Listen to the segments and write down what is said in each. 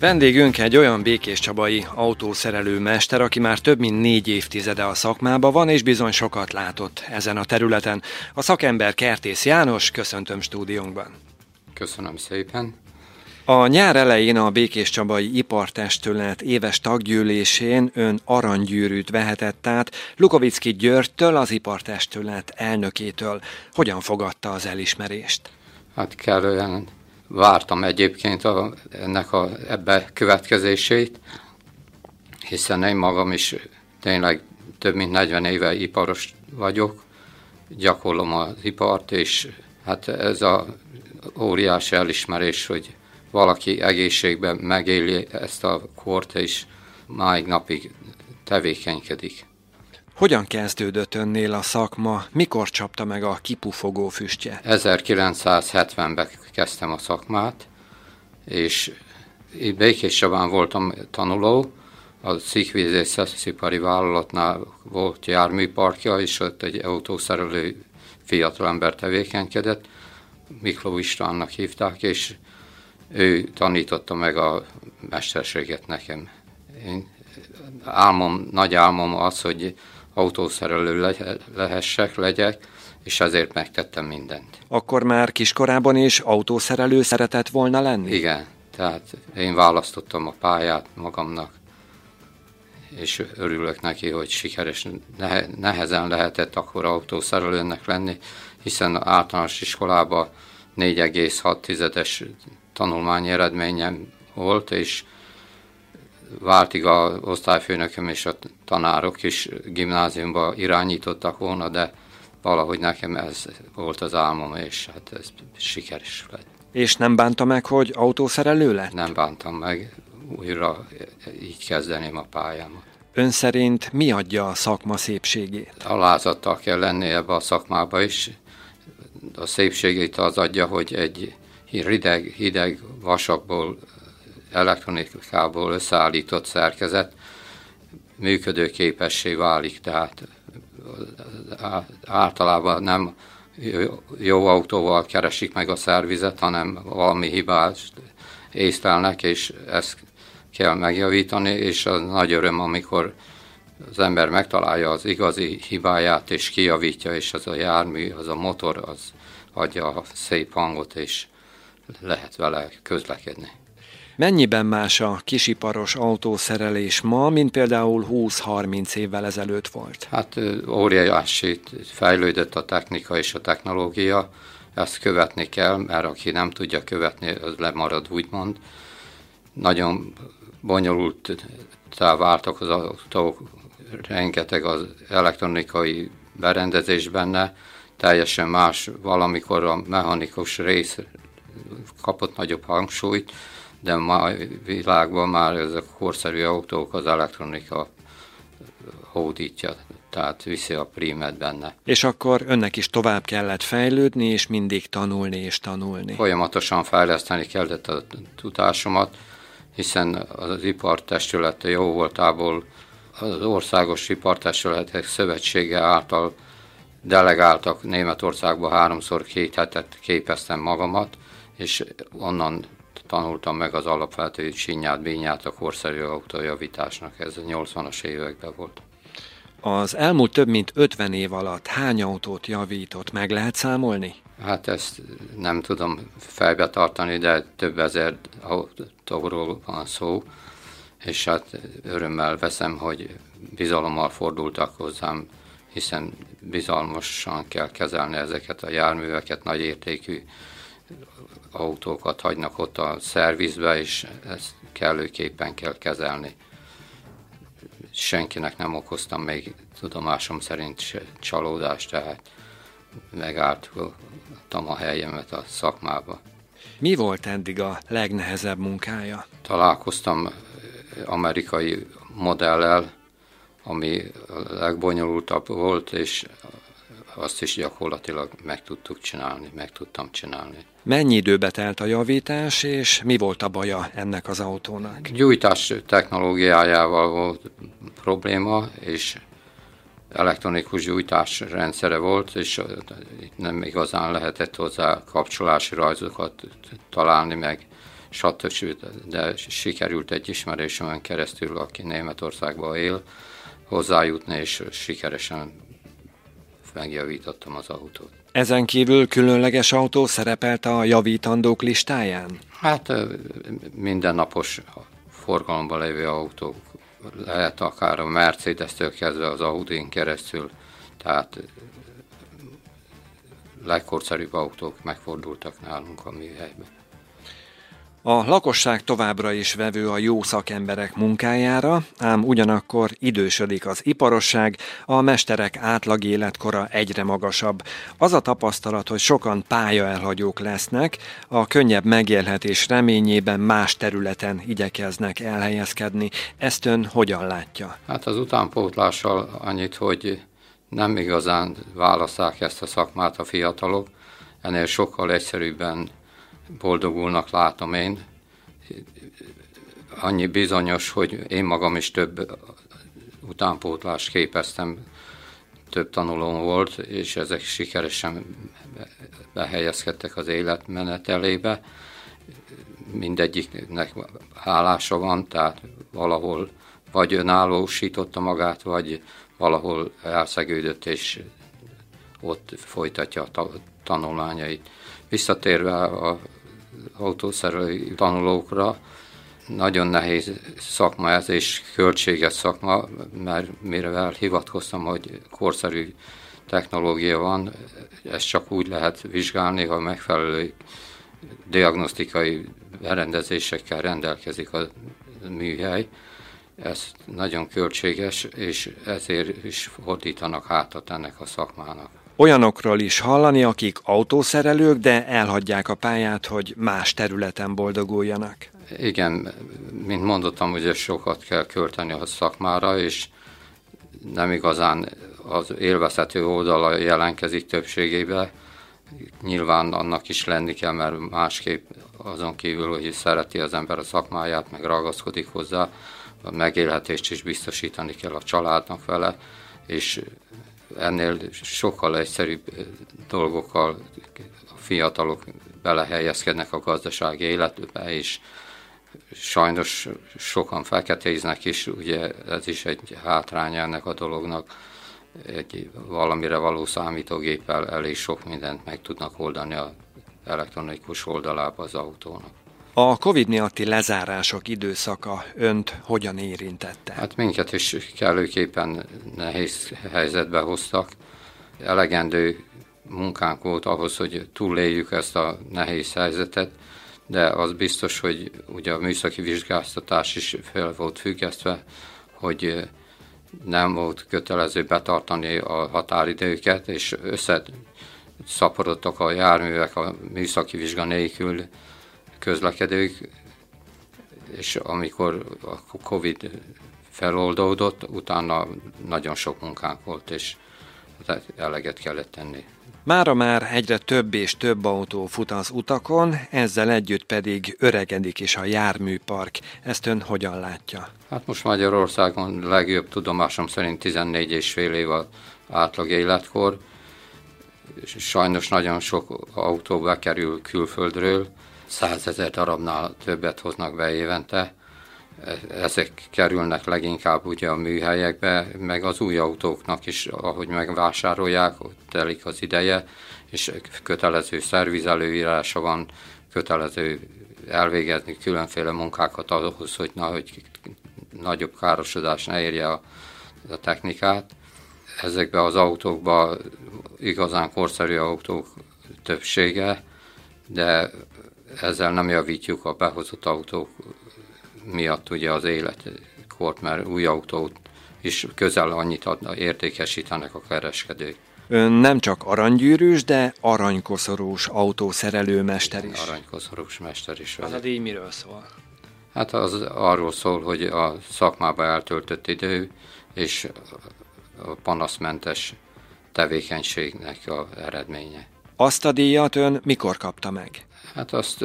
Vendégünk egy olyan békés csabai autószerelő mester, aki már több mint négy évtizede a szakmába van, és bizony sokat látott ezen a területen. A szakember Kertész János, köszöntöm stúdiónkban. Köszönöm szépen. A nyár elején a Békés Csabai Ipartestület éves taggyűlésén ön aranygyűrűt vehetett át Lukovicki Györgytől, az Ipartestület elnökétől. Hogyan fogadta az elismerést? Hát kellően vártam egyébként a, ennek a, ebbe következését, hiszen én magam is tényleg több mint 40 éve iparos vagyok, gyakorlom az ipart, és hát ez a óriási elismerés, hogy valaki egészségben megéli ezt a kort, és máig napig tevékenykedik. Hogyan kezdődött önnél a szakma? Mikor csapta meg a kipufogó füstje? 1970-ben kezdtem a szakmát, és Békés Csabán voltam tanuló, a szikvízészipari vállalatnál volt járműparkja, és ott egy autószerelő fiatalember tevékenykedett, Mikló Istvánnak hívták, és ő tanította meg a mesterséget nekem. Én álmom, nagy álmom az, hogy autószerelő le, lehessek, legyek, és ezért megtettem mindent. Akkor már kiskorában is autószerelő szeretett volna lenni? Igen, tehát én választottam a pályát magamnak, és örülök neki, hogy sikeres, nehezen lehetett akkor autószerelőnek lenni, hiszen általános iskolában 4,6-es tanulmányi eredményem volt, és váltig a osztályfőnököm és a tanárok is gimnáziumba irányítottak volna, de valahogy nekem ez volt az álmom, és hát ez sikeres lett. És nem bánta meg, hogy autószerelő lett? Nem bántam meg, újra így kezdeném a pályámat. Ön szerint mi adja a szakma szépségét? Alázattal kell lenni ebbe a szakmába is. A szépségét az adja, hogy egy hideg, hideg vasakból, elektronikából összeállított szerkezet működőképessé válik, tehát általában nem jó autóval keresik meg a szervizet, hanem valami hibást észlelnek, és ezt kell megjavítani, és az nagy öröm, amikor az ember megtalálja az igazi hibáját, és kijavítja, és az a jármű, az a motor, az adja a szép hangot, és lehet vele közlekedni. Mennyiben más a kisiparos autószerelés ma, mint például 20-30 évvel ezelőtt volt? Hát óriási fejlődött a technika és a technológia, ezt követni kell, mert aki nem tudja követni, az lemarad, úgymond. Nagyon bonyolult váltak az autók, rengeteg az elektronikai berendezés benne, teljesen más, valamikor a mechanikus rész kapott nagyobb hangsúlyt, de ma világban már ezek a korszerű autók az elektronika hódítja, tehát viszi a prímet benne. És akkor önnek is tovább kellett fejlődni, és mindig tanulni és tanulni. Folyamatosan fejleszteni kellett a tudásomat, hiszen az ipartestülete jó voltából az Országos Ipartestületek Szövetsége által delegáltak Németországba háromszor két hetet képeztem magamat, és onnan tanultam meg az alapvető sinyát, bínyát a korszerű autójavításnak. Ez a 80-as években volt. Az elmúlt több mint 50 év alatt hány autót javított, meg lehet számolni? Hát ezt nem tudom fejbe tartani, de több ezer autóról van szó, és hát örömmel veszem, hogy bizalommal fordultak hozzám, hiszen bizalmasan kell kezelni ezeket a járműveket, nagy értékű autókat hagynak ott a szervizbe, és ezt kellőképpen kell kezelni. Senkinek nem okoztam még tudomásom szerint csalódást, tehát megálltam a helyemet a szakmába. Mi volt eddig a legnehezebb munkája? Találkoztam amerikai modellel, ami a legbonyolultabb volt, és azt is gyakorlatilag meg tudtuk csinálni, meg tudtam csinálni. Mennyi időbe telt a javítás, és mi volt a baja ennek az autónak? Gyújtás technológiájával volt probléma, és elektronikus gyújtás rendszere volt, és nem igazán lehetett hozzá kapcsolási rajzokat találni, meg stb. De sikerült egy ismerősömön keresztül, aki Németországban él, hozzájutni, és sikeresen megjavítottam az autót. Ezen kívül különleges autó szerepelt a javítandók listáján? Hát mindennapos forgalomban lévő autók, lehet akár a Mercedes-től kezdve az Audi-n keresztül, tehát legkorszerűbb autók megfordultak nálunk a műhelyben. A lakosság továbbra is vevő a jó szakemberek munkájára, ám ugyanakkor idősödik az iparosság, a mesterek átlag életkora egyre magasabb. Az a tapasztalat, hogy sokan pályaelhagyók lesznek, a könnyebb megélhetés reményében más területen igyekeznek elhelyezkedni. Ezt ön hogyan látja? Hát az utánpótlással annyit, hogy nem igazán választák ezt a szakmát a fiatalok, ennél sokkal egyszerűbben boldogulnak látom én. Annyi bizonyos, hogy én magam is több utánpótlást képeztem, több tanulóm volt, és ezek sikeresen behelyezkedtek az életmenetelébe. Mindegyiknek hálása van, tehát valahol vagy önállósította magát, vagy valahol elszegődött, és ott folytatja a tanulmányait. Visszatérve a autószerelői tanulókra. Nagyon nehéz szakma ez, és költséges szakma, mert mivel hivatkoztam, hogy korszerű technológia van, ezt csak úgy lehet vizsgálni, ha megfelelő diagnosztikai berendezésekkel rendelkezik a műhely. Ez nagyon költséges, és ezért is fordítanak hátat ennek a szakmának olyanokról is hallani, akik autószerelők, de elhagyják a pályát, hogy más területen boldoguljanak. Igen, mint mondottam, ugye sokat kell költeni a szakmára, és nem igazán az élvezhető oldala jelenkezik többségébe. Nyilván annak is lenni kell, mert másképp azon kívül, hogy szereti az ember a szakmáját, meg ragaszkodik hozzá, a megélhetést is biztosítani kell a családnak vele, és ennél sokkal egyszerűbb dolgokkal a fiatalok belehelyezkednek a gazdasági életbe, és sajnos sokan feketéznek is, ugye ez is egy hátránya ennek a dolognak, egy valamire való számítógéppel elég sok mindent meg tudnak oldani a elektronikus oldalába az autónak. A Covid miatti lezárások időszaka önt hogyan érintette? Hát minket is kellőképpen nehéz helyzetbe hoztak. Elegendő munkánk volt ahhoz, hogy túléljük ezt a nehéz helyzetet, de az biztos, hogy ugye a műszaki vizsgáztatás is fel volt függesztve, hogy nem volt kötelező betartani a határidőket, és összeszaporodtak a járművek a műszaki vizsga nélkül, közlekedők, és amikor a Covid feloldódott, utána nagyon sok munkánk volt, és eleget kellett tenni. Mára már egyre több és több autó fut az utakon, ezzel együtt pedig öregedik is a járműpark. Ezt ön hogyan látja? Hát most Magyarországon legjobb tudomásom szerint 14 és fél év az átlag életkor. Sajnos nagyon sok autó bekerül külföldről, százezer darabnál többet hoznak be évente. Ezek kerülnek leginkább ugye a műhelyekbe, meg az új autóknak is, ahogy megvásárolják, ott telik az ideje, és kötelező szervizelőírása van, kötelező elvégezni különféle munkákat ahhoz, hogy, na, hogy nagyobb károsodás ne érje a, a technikát. Ezekben az autókban igazán korszerű autók többsége, de ezzel nem javítjuk a behozott autók miatt ugye az életkort, mert új autót is közel annyit adna, értékesítenek a kereskedők. Ön nem csak aranygyűrűs, de aranykoszorús autószerelő mester is. Aranykoszorús mester is. Az a díj miről szól? Hát az arról szól, hogy a szakmába eltöltött idő és a panaszmentes tevékenységnek a eredménye. Azt a díjat ön mikor kapta meg? Hát azt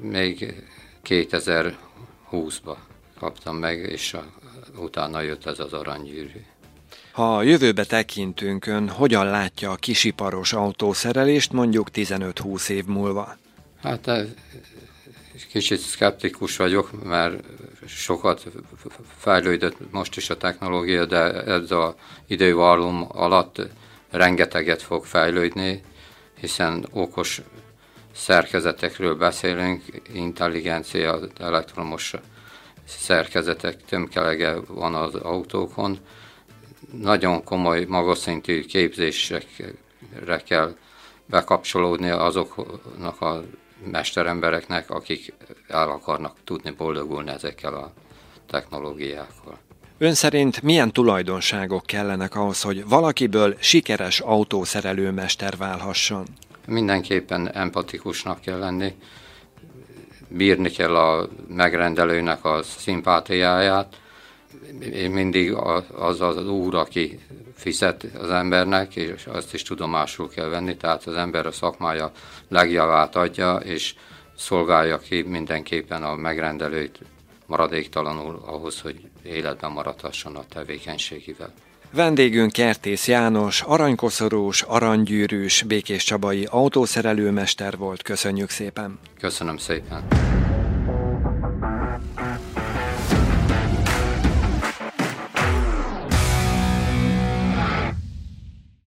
még 2020-ban kaptam meg, és a, utána jött ez az aranygyűrű. Ha a jövőbe tekintünk, ön hogyan látja a kisiparos autószerelést mondjuk 15-20 év múlva? Hát Kicsit szkeptikus vagyok, mert sokat fejlődött most is a technológia, de ez a idővallum alatt rengeteget fog fejlődni, hiszen okos szerkezetekről beszélünk, intelligencia, elektromos szerkezetek tömkelege van az autókon. Nagyon komoly, magas szintű képzésekre kell bekapcsolódni azoknak a mesterembereknek, akik el akarnak tudni boldogulni ezekkel a technológiákkal. Ön szerint milyen tulajdonságok kellenek ahhoz, hogy valakiből sikeres autószerelőmester válhasson? Mindenképpen empatikusnak kell lenni, bírni kell a megrendelőnek a szimpátiáját. Mindig az az úr, aki fizet az embernek, és azt is tudomásul kell venni, tehát az ember a szakmája legjavát adja, és szolgálja ki mindenképpen a megrendelőt maradéktalanul ahhoz, hogy életben maradhasson a tevékenységével. Vendégünk Kertész János, aranykoszorús, aranygyűrűs, Békés Csabai autószerelőmester volt. Köszönjük szépen! Köszönöm szépen!